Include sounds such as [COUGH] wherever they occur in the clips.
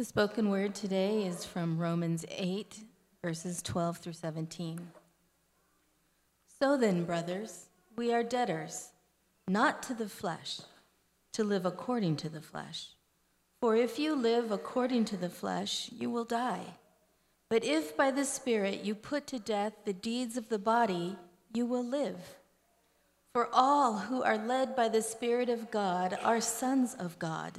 The spoken word today is from Romans 8, verses 12 through 17. So then, brothers, we are debtors, not to the flesh, to live according to the flesh. For if you live according to the flesh, you will die. But if by the Spirit you put to death the deeds of the body, you will live. For all who are led by the Spirit of God are sons of God.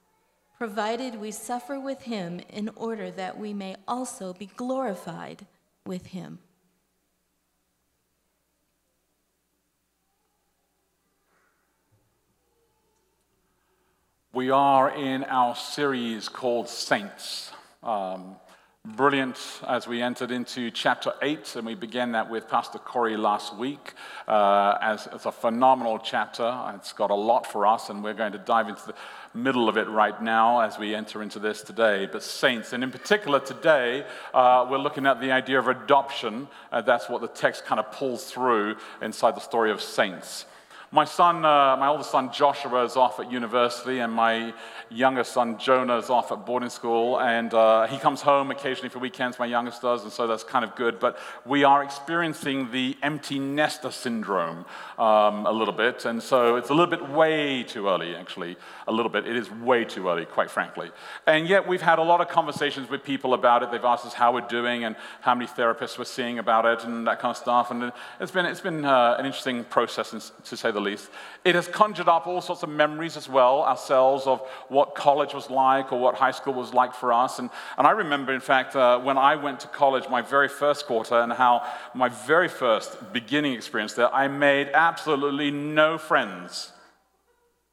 provided we suffer with him in order that we may also be glorified with him. We are in our series called Saints. Um, brilliant as we entered into chapter 8, and we began that with Pastor Corey last week. Uh, as it's a phenomenal chapter, it's got a lot for us, and we're going to dive into the middle of it right now as we enter into this today. But saints, and in particular today, uh, we're looking at the idea of adoption. Uh, that's what the text kind of pulls through inside the story of saints. My son, uh, my oldest son Joshua, is off at university, and my younger son Jonah is off at boarding school. And uh, he comes home occasionally for weekends, my youngest does, and so that's kind of good. But we are experiencing the empty nester syndrome um, a little bit. And so it's a little bit way too early, actually. A little bit. It is way too early, quite frankly. And yet we've had a lot of conversations with people about it. They've asked us how we're doing and how many therapists we're seeing about it and that kind of stuff. And it's been, it's been uh, an interesting process, to say the It has conjured up all sorts of memories as well, ourselves, of what college was like or what high school was like for us. And, and I remember, in fact, uh, when I went to college, my very first quarter, and how my very first beginning experience there, I made absolutely no friends.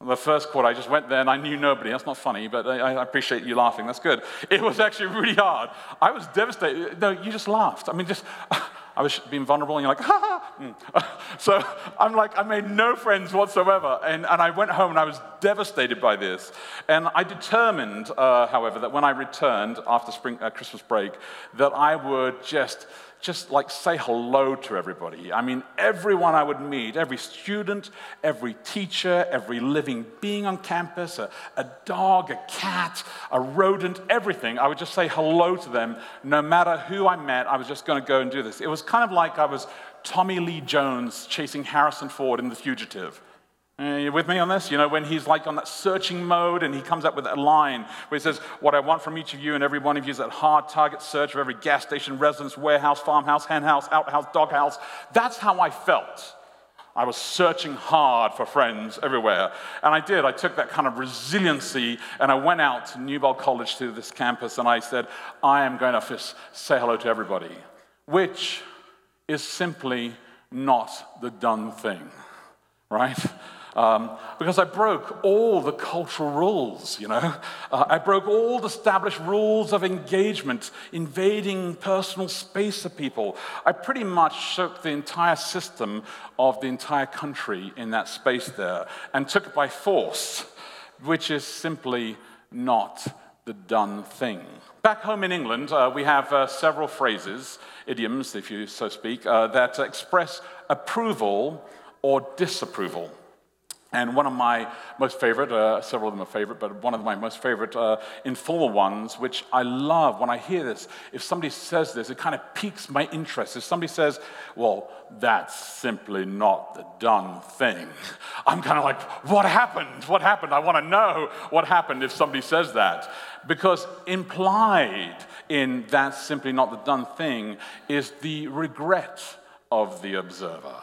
The first quarter, I just went there and I knew nobody. That's not funny, but I, I, appreciate you laughing. That's good. It was actually really hard. I was devastated. No, you just laughed. I mean, just. [LAUGHS] I was being vulnerable, and you're like, [LAUGHS] ha ha. Mm. [LAUGHS] So I'm like, I made no friends whatsoever. And, and I went home and I was devastated by this. And I determined, uh, however, that when I returned after spring, uh, Christmas break, that I would just just like say hello to everybody. I mean, everyone I would meet, every student, every teacher, every living being on campus, a, a, dog, a cat, a rodent, everything, I would just say hello to them. No matter who I met, I was just going to go and do this. It was kind of like I was Tommy Lee Jones chasing Harrison Ford in The Fugitive. Are you with me on this? You know, when he's like on that searching mode and he comes up with that line where he says, What I want from each of you and every one of you is that hard target search of every gas station, residence, warehouse, farmhouse, henhouse, outhouse, doghouse. That's how I felt. I was searching hard for friends everywhere. And I did. I took that kind of resiliency and I went out to Newbold College to this campus and I said, I am going to say hello to everybody, which is simply not the done thing, right? Um, because I broke all the cultural rules, you know. [LAUGHS] Uh, I broke all the established rules of engagement, invading personal space of people. I pretty much shook the entire system of the entire country in that space there and took it by force, which is simply not the done thing. Back home in England, uh, we have uh, several phrases, idioms, if you so speak, uh, that express approval or disapproval. And one of my most favorite, uh, several of them are favorite, but one of my most favorite uh, informal ones, which I love when I hear this, if somebody says this, it kind of piques my interest. If somebody says, well, that's simply not the done thing, [LAUGHS] I'm kind of like, what happened? What happened? I want to know what happened if somebody says that. Because implied in that's simply not the done thing is the regret of the observer.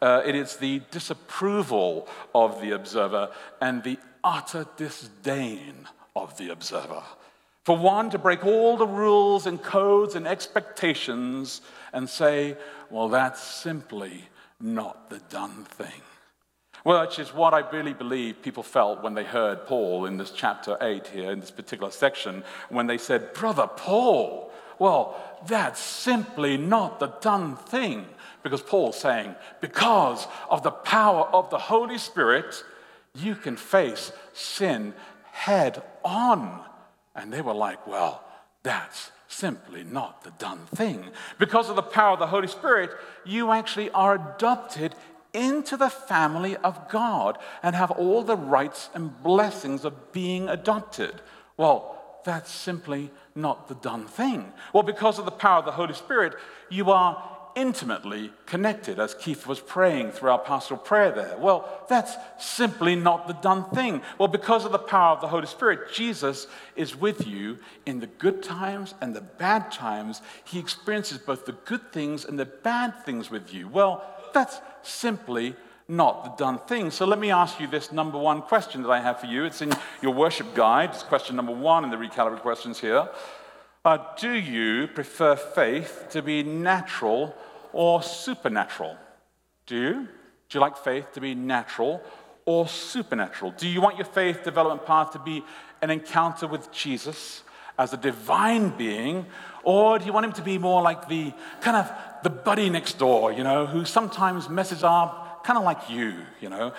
Uh, it is the disapproval of the observer and the utter disdain of the observer. For one to break all the rules and codes and expectations and say, well, that's simply not the done thing. Which is what I really believe people felt when they heard Paul in this chapter 8 here, in this particular section, when they said, Brother Paul, Well, that's simply not the done thing. Because Paul's saying, because of the power of the Holy Spirit, you can face sin head on. And they were like, well, that's simply not the done thing. Because of the power of the Holy Spirit, you actually are adopted into the family of God and have all the rights and blessings of being adopted. Well, that's simply not the done thing. Well, because of the power of the Holy Spirit, you are intimately connected, as Keith was praying through our pastoral prayer there. Well, that's simply not the done thing. Well, because of the power of the Holy Spirit, Jesus is with you in the good times and the bad times. He experiences both the good things and the bad things with you. Well, that's simply not the done thing. So let me ask you this number one question that I have for you. It's in your worship guide. It's question number one in the recalibrate questions here. Uh, do you prefer faith to be natural or supernatural? Do you? Do you like faith to be natural or supernatural? Do you want your faith development path to be an encounter with Jesus as a divine being, or do you want him to be more like the kind of the buddy next door, you know, who sometimes messes up, kind of like you, you know?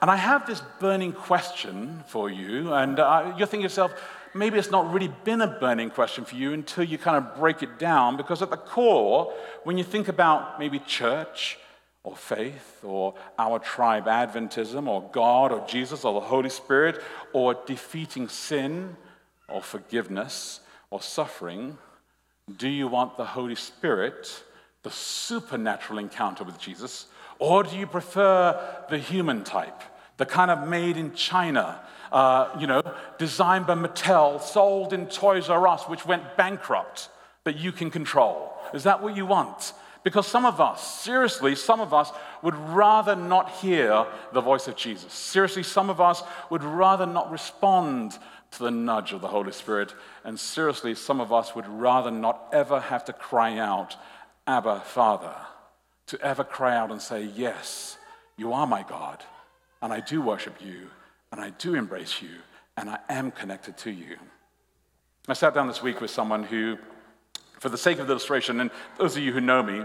And I have this burning question for you, and uh, you're thinking to yourself, maybe it's not really been a burning question for you until you kind of break it down. Because at the core, when you think about maybe church or faith or our tribe Adventism or God or Jesus or the Holy Spirit or defeating sin or forgiveness or suffering, do you want the Holy Spirit, the supernatural encounter with Jesus, or do you prefer the human type, the kind of made in China? Uh, you know, designed by Mattel, sold in Toys R Us, which went bankrupt, that you can control? Is that what you want? Because some of us, seriously, some of us would rather not hear the voice of Jesus. Seriously, some of us would rather not respond to the nudge of the Holy Spirit. And seriously, some of us would rather not ever have to cry out, Abba, Father, to ever cry out and say, Yes, you are my God, and I do worship you, and I do embrace you, and I am connected to you. I sat down this week with someone who, for the sake of the illustration, and those of you who know me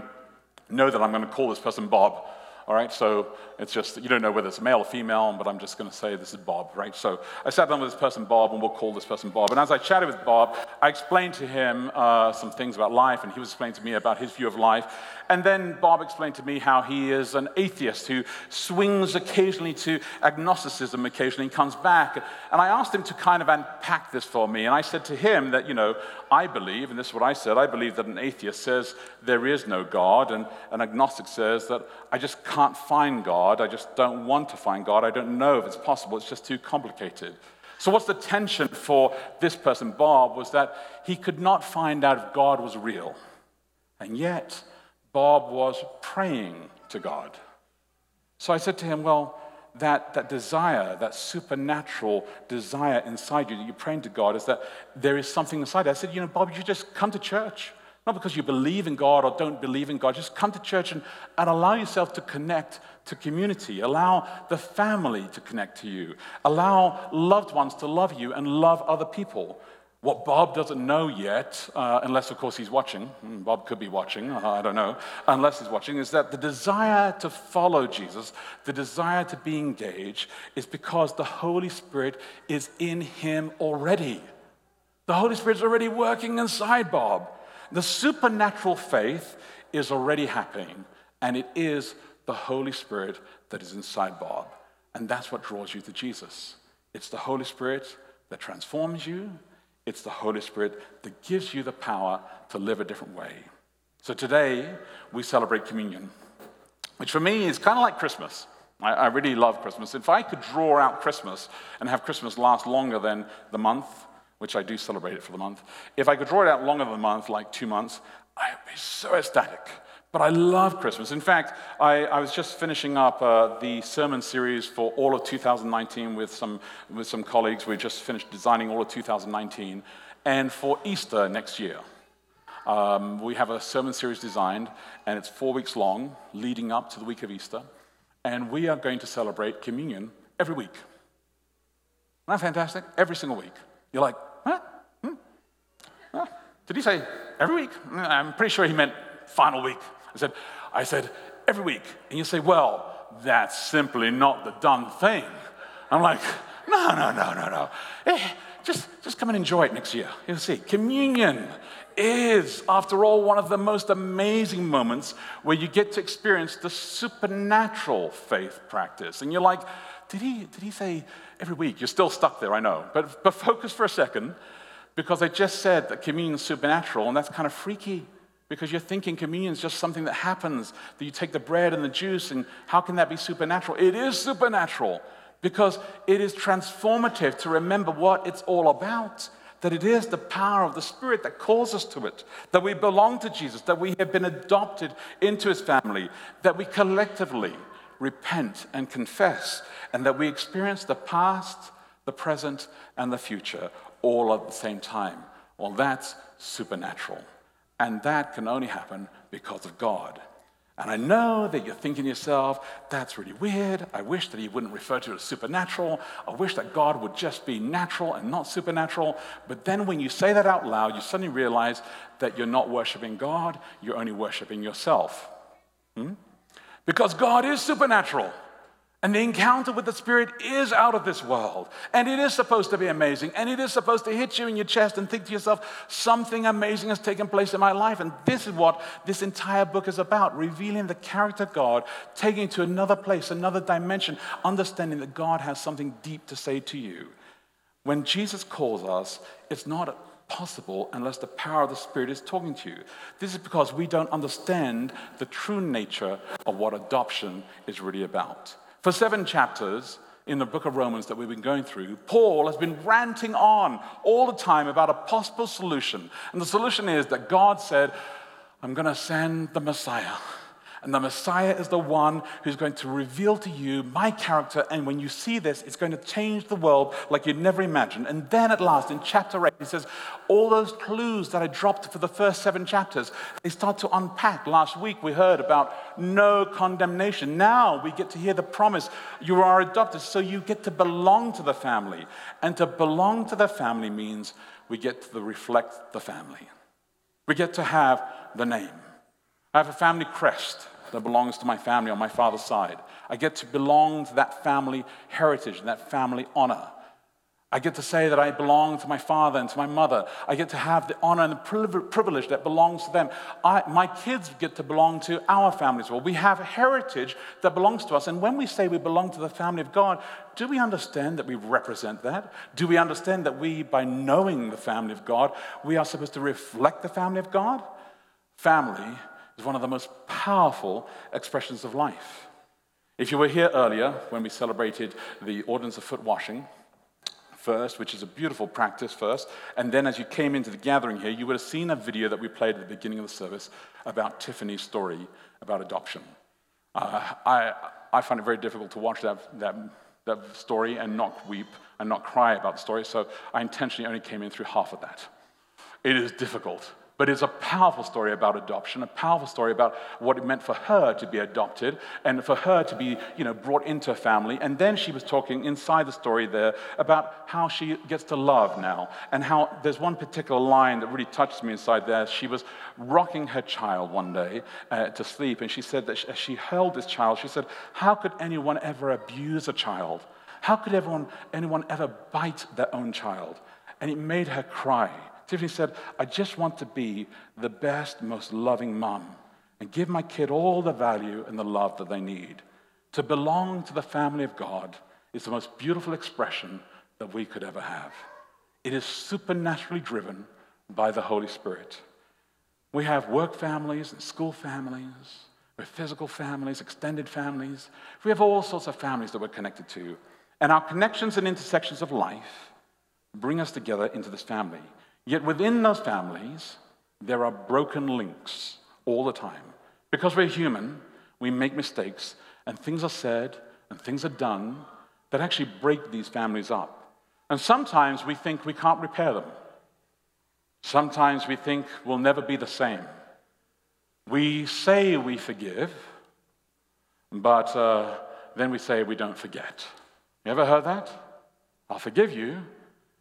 know that I'm going to call this person Bob. All right, so it's just, you don't know whether it's male or female, but I'm just going to say this is Bob, right? So I sat down with this person, Bob, and we'll call this person Bob. And as I chatted with Bob, I explained to him uh, some things about life, and he was explaining to me about his view of life. And then Bob explained to me how he is an atheist who swings occasionally to agnosticism, occasionally comes back. And I asked him to kind of unpack this for me. And I said to him that, you know, I believe, and this is what I said, I believe that an atheist says there is no God, and an agnostic says that I just can't find God. I just don't want to find God. I don't know if it's possible. It's just too complicated. So, what's the tension for this person, Bob, was that he could not find out if God was real. And yet, Bob was praying to God. So I said to him, Well, that, that desire, that supernatural desire inside you that you're praying to God, is that there is something inside. I said, You know, Bob, you just come to church. Not because you believe in God or don't believe in God. Just come to church and, and allow yourself to connect to community. Allow the family to connect to you. Allow loved ones to love you and love other people. What Bob doesn't know yet, uh, unless of course he's watching, hmm, Bob could be watching, [LAUGHS] I don't know, unless he's watching, is that the desire to follow Jesus, the desire to be engaged, is because the Holy Spirit is in him already. The Holy Spirit's already working inside Bob. The supernatural faith is already happening, and it is the Holy Spirit that is inside Bob. And that's what draws you to Jesus. It's the Holy Spirit that transforms you, it's the Holy Spirit that gives you the power to live a different way. So today, we celebrate communion, which for me is kind of like Christmas. I, I, really love Christmas. If I could draw out Christmas and have Christmas last longer than the month, which I do celebrate it for the month, if I could draw it out longer than the month, like two months, I'd be so ecstatic. But I love Christmas. In fact, I, I was just finishing up uh, the sermon series for all of 2019 with some, with some colleagues. We just finished designing all of 2019. And for Easter next year, um, we have a sermon series designed, and it's four weeks long, leading up to the week of Easter. And we are going to celebrate communion every week. Isn't that fantastic? Every single week. You're like, huh? Hmm? huh? Did he say every week? I'm pretty sure he meant final week. I said, I said, every week. And you say, well, that's simply not the done thing. I'm like, no, no, no, no, no. Eh, just, just come and enjoy it next year. You'll see. Communion is, after all, one of the most amazing moments where you get to experience the supernatural faith practice. And you're like, did he, did he say every week? You're still stuck there, I know. But, but focus for a second, because I just said that communion is supernatural, and that's kind of freaky because you're thinking communion is just something that happens, that you take the bread and the juice, and how can that be supernatural? It is supernatural because it is transformative to remember what it's all about. That it is the power of the Spirit that calls us to it, that we belong to Jesus, that we have been adopted into his family, that we collectively repent and confess, and that we experience the past, the present, and the future all at the same time. Well, that's supernatural. And that can only happen because of God. And I know that you're thinking to yourself, that's really weird. I wish that he wouldn't refer to it as supernatural. I wish that God would just be natural and not supernatural. But then when you say that out loud, you suddenly realize that you're not worshiping God, you're only worshiping yourself. Hmm? Because God is supernatural. And the encounter with the Spirit is out of this world. And it is supposed to be amazing. And it is supposed to hit you in your chest and think to yourself, something amazing has taken place in my life. And this is what this entire book is about revealing the character of God, taking it to another place, another dimension, understanding that God has something deep to say to you. When Jesus calls us, it's not possible unless the power of the Spirit is talking to you. This is because we don't understand the true nature of what adoption is really about. For seven chapters in the book of Romans that we've been going through, Paul has been ranting on all the time about a possible solution. And the solution is that God said, I'm going to send the Messiah. And the Messiah is the one who's going to reveal to you my character. And when you see this, it's going to change the world like you'd never imagined. And then at last, in chapter 8, he says, All those clues that I dropped for the first seven chapters, they start to unpack. Last week, we heard about no condemnation. Now we get to hear the promise you are adopted, so you get to belong to the family. And to belong to the family means we get to reflect the family, we get to have the name. I have a family crest that belongs to my family on my father's side. I get to belong to that family heritage and that family honor. I get to say that I belong to my father and to my mother. I get to have the honor and the privilege that belongs to them. I, my kids get to belong to our family as well. We have heritage that belongs to us. And when we say we belong to the family of God, do we understand that we represent that? Do we understand that we, by knowing the family of God, we are supposed to reflect the family of God? Family is one of the most powerful expressions of life. If you were here earlier when we celebrated the ordinance of foot washing, first, which is a beautiful practice first, and then as you came into the gathering here, you would have seen a video that we played at the beginning of the service about Tiffany's story about adoption. Uh, I, I find it very difficult to watch that, that, that story and not weep and not cry about the story, so I intentionally only came in through half of that. It is difficult. But it's a powerful story about adoption, a powerful story about what it meant for her to be adopted and for her to be, you know, brought into a family. And then she was talking inside the story there about how she gets to love now and how there's one particular line that really touched me inside there. She was rocking her child one day uh, to sleep, and she said that as she held this child, she said, How could anyone ever abuse a child? How could everyone, anyone ever bite their own child? And it made her cry. Tiffany said, I just want to be the best, most loving mom and give my kid all the value and the love that they need. To belong to the family of God is the most beautiful expression that we could ever have. It is supernaturally driven by the Holy Spirit. We have work families and school families, we have physical families, extended families. We have all sorts of families that we're connected to. And our connections and intersections of life bring us together into this family. Yet within those families, there are broken links all the time. Because we're human, we make mistakes, and things are said and things are done that actually break these families up. And sometimes we think we can't repair them. Sometimes we think we'll never be the same. We say we forgive, but uh, then we say we don't forget. You ever heard that? I'll forgive you,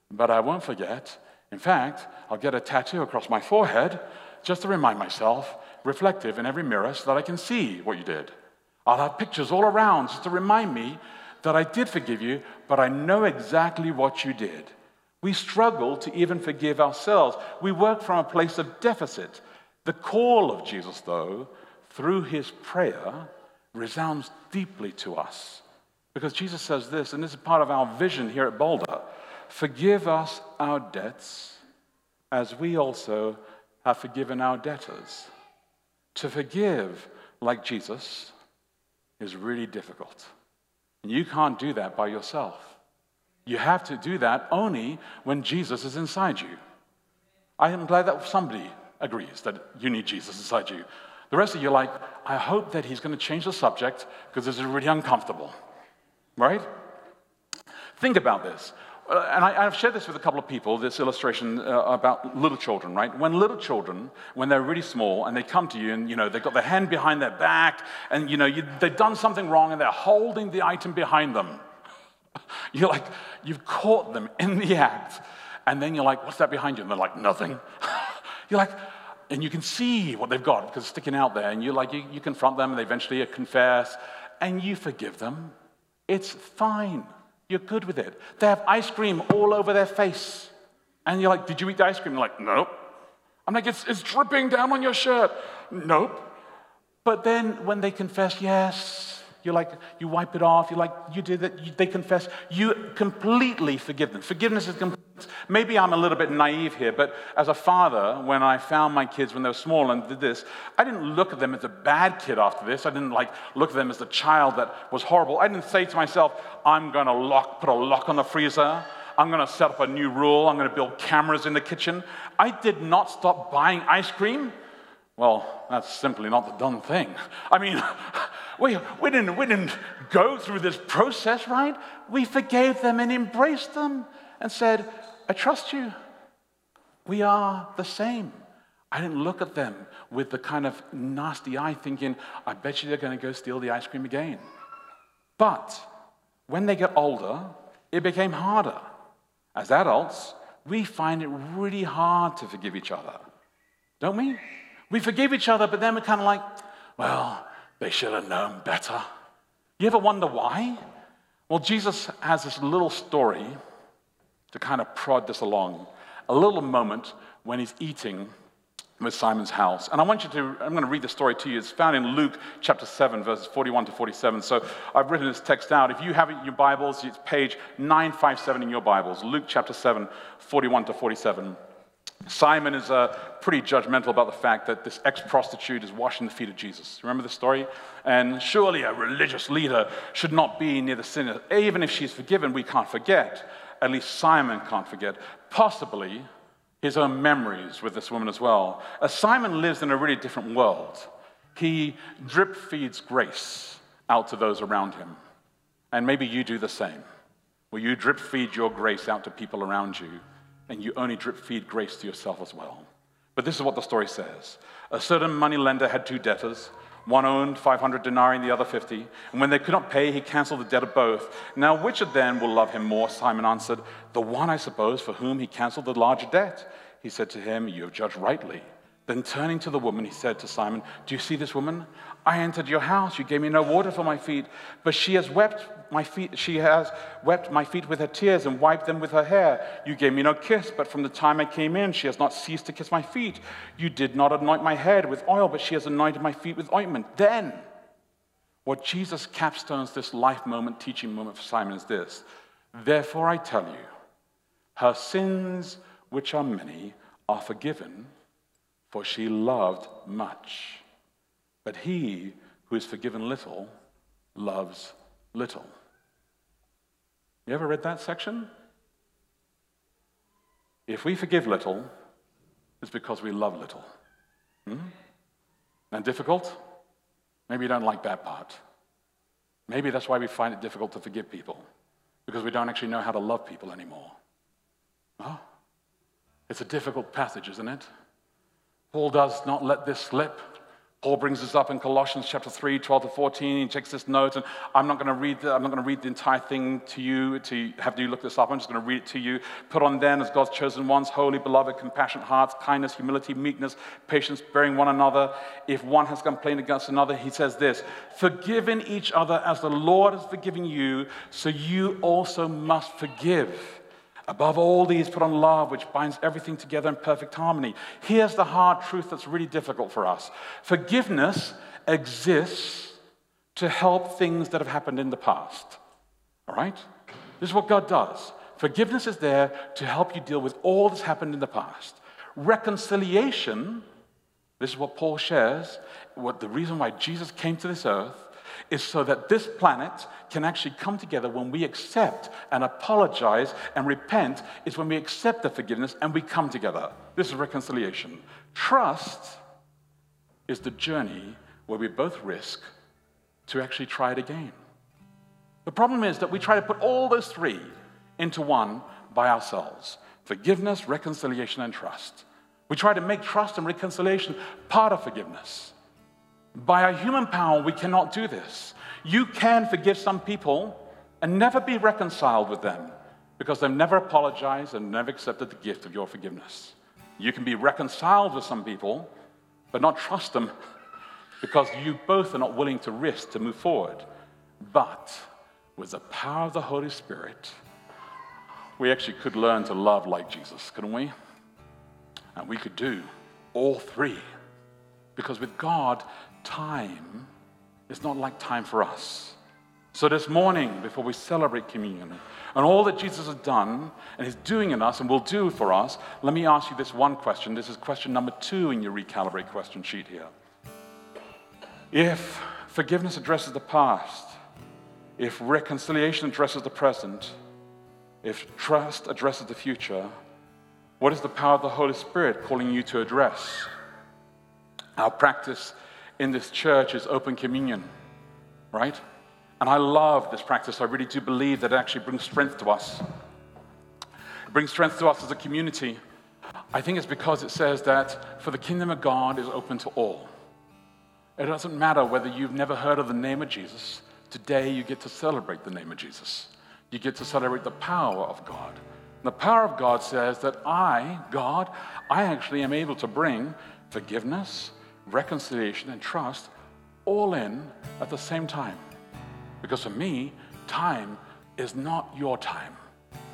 but I won't forget. In fact, I'll get a tattoo across my forehead, just to remind myself, reflective in every mirror, so that I can see what you did. I'll have pictures all around just to remind me that I did forgive you, but I know exactly what you did. We struggle to even forgive ourselves. We work from a place of deficit. The call of Jesus, though, through his prayer, resounds deeply to us. Because Jesus says this, and this is part of our vision here at Boulder forgive us our debts as we also have forgiven our debtors. To forgive like Jesus is really difficult. And you can't do that by yourself. You have to do that only when Jesus is inside you. I am glad that somebody agrees that you need Jesus inside you. The rest of you are like, I hope that he's going to change the subject because this is really uncomfortable. Right? Think about this. Uh, and I, have shared this with a couple of people, this illustration uh, about little children, right? When little children, when they're really small and they come to you and, you know, they've got their hand behind their back and, you know, you, they've done something wrong and they're holding the item behind them. [LAUGHS] You're like, you've caught them in the act. And then you're like, what's that behind you? And they're like, nothing. [LAUGHS] you're like, and you can see what they've got because it's sticking out there. And you're like, you, you confront them and they eventually confess and you forgive them. It's fine. You're good with it. They have ice cream all over their face. And you're like, Did you eat the ice cream? They're like, Nope. I'm like, it's, it's dripping down on your shirt. Nope. But then when they confess, Yes, you're like, you wipe it off. You're like, You did it. You, they confess. You completely forgive them. Forgiveness is complete. Maybe I'm a little bit naive here, but as a father, when I found my kids when they were small and did this, I didn't look at them as a bad kid after this. I didn't like look at them as a child that was horrible. I didn't say to myself, I'm going to lock, put a lock on the freezer. I'm going to set up a new rule. I'm going to build cameras in the kitchen. I did not stop buying ice cream. Well, that's simply not the done thing. I mean, [LAUGHS] we, we, didn't, we didn't go through this process, right? We forgave them and embraced them and said, I trust you. We are the same. I didn't look at them with the kind of nasty eye thinking, I bet you they're going to go steal the ice cream again. But when they get older, it became harder. As adults, we find it really hard to forgive each other, don't we? We forgive each other, but then we're kind of like, well, they should have known better. You ever wonder why? Well, Jesus has this little story to kind of prod this along. A little moment when he's eating with Simon's house. And I want you to, I'm going to read the story to you. It's found in Luke chapter 7, verses 41 to 47. So I've written this text out. If you have it in your Bibles, it's page 957 in your Bibles. Luke chapter 7, 41 to 47. Simon is uh, pretty judgmental about the fact that this ex prostitute is washing the feet of Jesus. Remember the story? And surely a religious leader should not be near the sinner. Even if she's forgiven, we can't forget at least Simon can't forget, possibly his own memories with this woman as well. As Simon lives in a really different world, he drip feeds grace out to those around him. And maybe you do the same, where you drip feed your grace out to people around you, and you only drip feed grace to yourself as well. But this is what the story says A certain money lender had two debtors. One owned 500 denarii and the other 50. And when they could not pay, he canceled the debt of both. Now, which of them will love him more? Simon answered, The one, I suppose, for whom he canceled the larger debt. He said to him, You have judged rightly. Then turning to the woman, he said to Simon, Do you see this woman? I entered your house. You gave me no water for my feet, but she has wept my feet. She has wept my feet with her tears and wiped them with her hair. You gave me no kiss, but from the time I came in, she has not ceased to kiss my feet. You did not anoint my head with oil, but she has anointed my feet with ointment. Then, what Jesus capstones this life moment, teaching moment for Simon is this Therefore, I tell you, her sins, which are many, are forgiven for she loved much. But he who is forgiven little loves little. You ever read that section? If we forgive little, it's because we love little. Hmm? And difficult? Maybe you don't like that part. Maybe that's why we find it difficult to forgive people, because we don't actually know how to love people anymore. Oh, it's a difficult passage, isn't it? Paul does not let this slip. Paul brings this up in Colossians chapter 3, 12 to 14. He takes this note, and I'm not going to read the, I'm not going to read the entire thing to you to have you look this up. I'm just going to read it to you. Put on then as God's chosen ones, holy, beloved, compassionate hearts, kindness, humility, meekness, patience, bearing one another. If one has complained against another, he says this forgiving each other as the Lord has forgiven you, so you also must forgive. Above all these, put on love, which binds everything together in perfect harmony. Here's the hard truth that's really difficult for us forgiveness exists to help things that have happened in the past. All right? This is what God does. Forgiveness is there to help you deal with all that's happened in the past. Reconciliation, this is what Paul shares, what the reason why Jesus came to this earth is so that this planet can actually come together when we accept and apologize and repent, is when we accept the forgiveness and we come together. This is reconciliation. Trust is the journey where we both risk to actually try it again. The problem is that we try to put all those three into one by ourselves forgiveness, reconciliation, and trust. We try to make trust and reconciliation part of forgiveness. By our human power, we cannot do this. You can forgive some people and never be reconciled with them because they've never apologized and never accepted the gift of your forgiveness. You can be reconciled with some people, but not trust them because you both are not willing to risk to move forward. But with the power of the Holy Spirit, we actually could learn to love like Jesus, couldn't we? And we could do all three. Because with God, time is not like time for us. So, this morning, before we celebrate communion and all that Jesus has done and is doing in us and will do for us, let me ask you this one question. This is question number two in your recalibrate question sheet here. If forgiveness addresses the past, if reconciliation addresses the present, if trust addresses the future, what is the power of the Holy Spirit calling you to address? Our practice in this church is open communion, right? And I love this practice. I really do believe that it actually brings strength to us. It brings strength to us as a community. I think it's because it says that for the kingdom of God is open to all. It doesn't matter whether you've never heard of the name of Jesus. Today you get to celebrate the name of Jesus. You get to celebrate the power of God. And the power of God says that I, God, I actually am able to bring forgiveness, reconciliation, and trust all in at the same time. Because for me, time is not your time.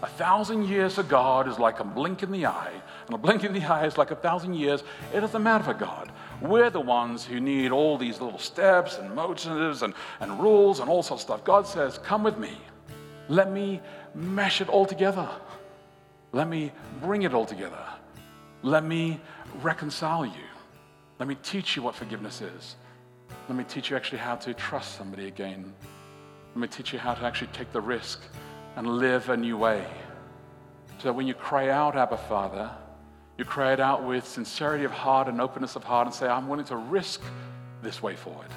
A thousand years to God is like a blink in the eye, and a blink in the [LAUGHS] eye is like a thousand years. It doesn't matter for God. We're the ones who need all these little steps and motives and, and rules and all sorts of stuff. God says, Come with me. Let me mesh it all together. Let me bring it all together. Let me reconcile you. Let me teach you what forgiveness is. Let me teach you actually how to trust somebody again. Let me teach you how to actually take the risk and live a new way. So that when you cry out, Abba Father, you cry it out with sincerity of heart and openness of heart and say, I'm willing to risk this way forward.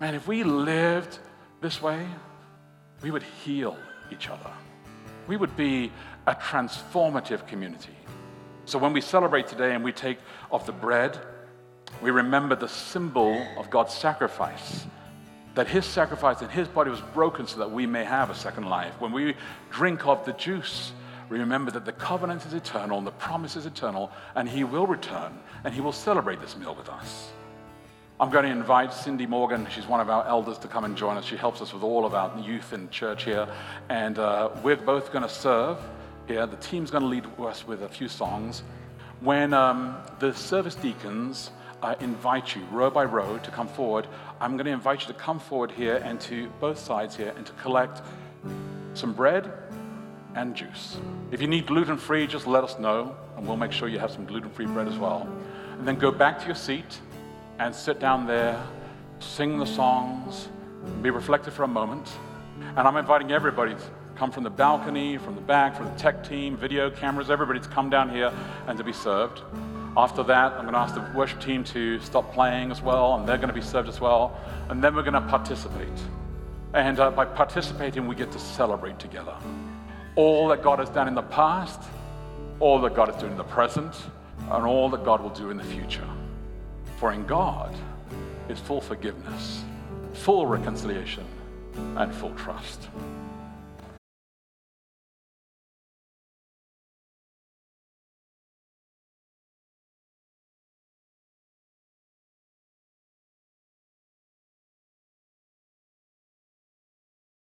Man, if we lived this way, we would heal each other. We would be a transformative community. So when we celebrate today and we take of the bread, we remember the symbol of God's sacrifice. That his sacrifice and his body was broken so that we may have a second life. When we drink of the juice, we remember that the covenant is eternal and the promise is eternal, and he will return and he will celebrate this meal with us. I'm going to invite Cindy Morgan, she's one of our elders, to come and join us. She helps us with all of our youth in church here. And uh, we're both going to serve here. The team's going to lead us with a few songs. When um, the service deacons uh, invite you, row by row, to come forward. I'm going to invite you to come forward here and to both sides here and to collect some bread and juice. If you need gluten free, just let us know, and we'll make sure you have some gluten free bread as well. And then go back to your seat and sit down there, sing the songs, be reflective for a moment. And I'm inviting everybody to come from the balcony, from the back, from the tech team, video cameras, everybody to come down here and to be served. After that, I'm going to ask the worship team to stop playing as well, and they're going to be served as well. And then we're going to participate. And uh, by participating, we get to celebrate together. All that God has done in the past, all that God is doing in the present, and all that God will do in the future. For in God, is full forgiveness, full reconciliation, and full trust.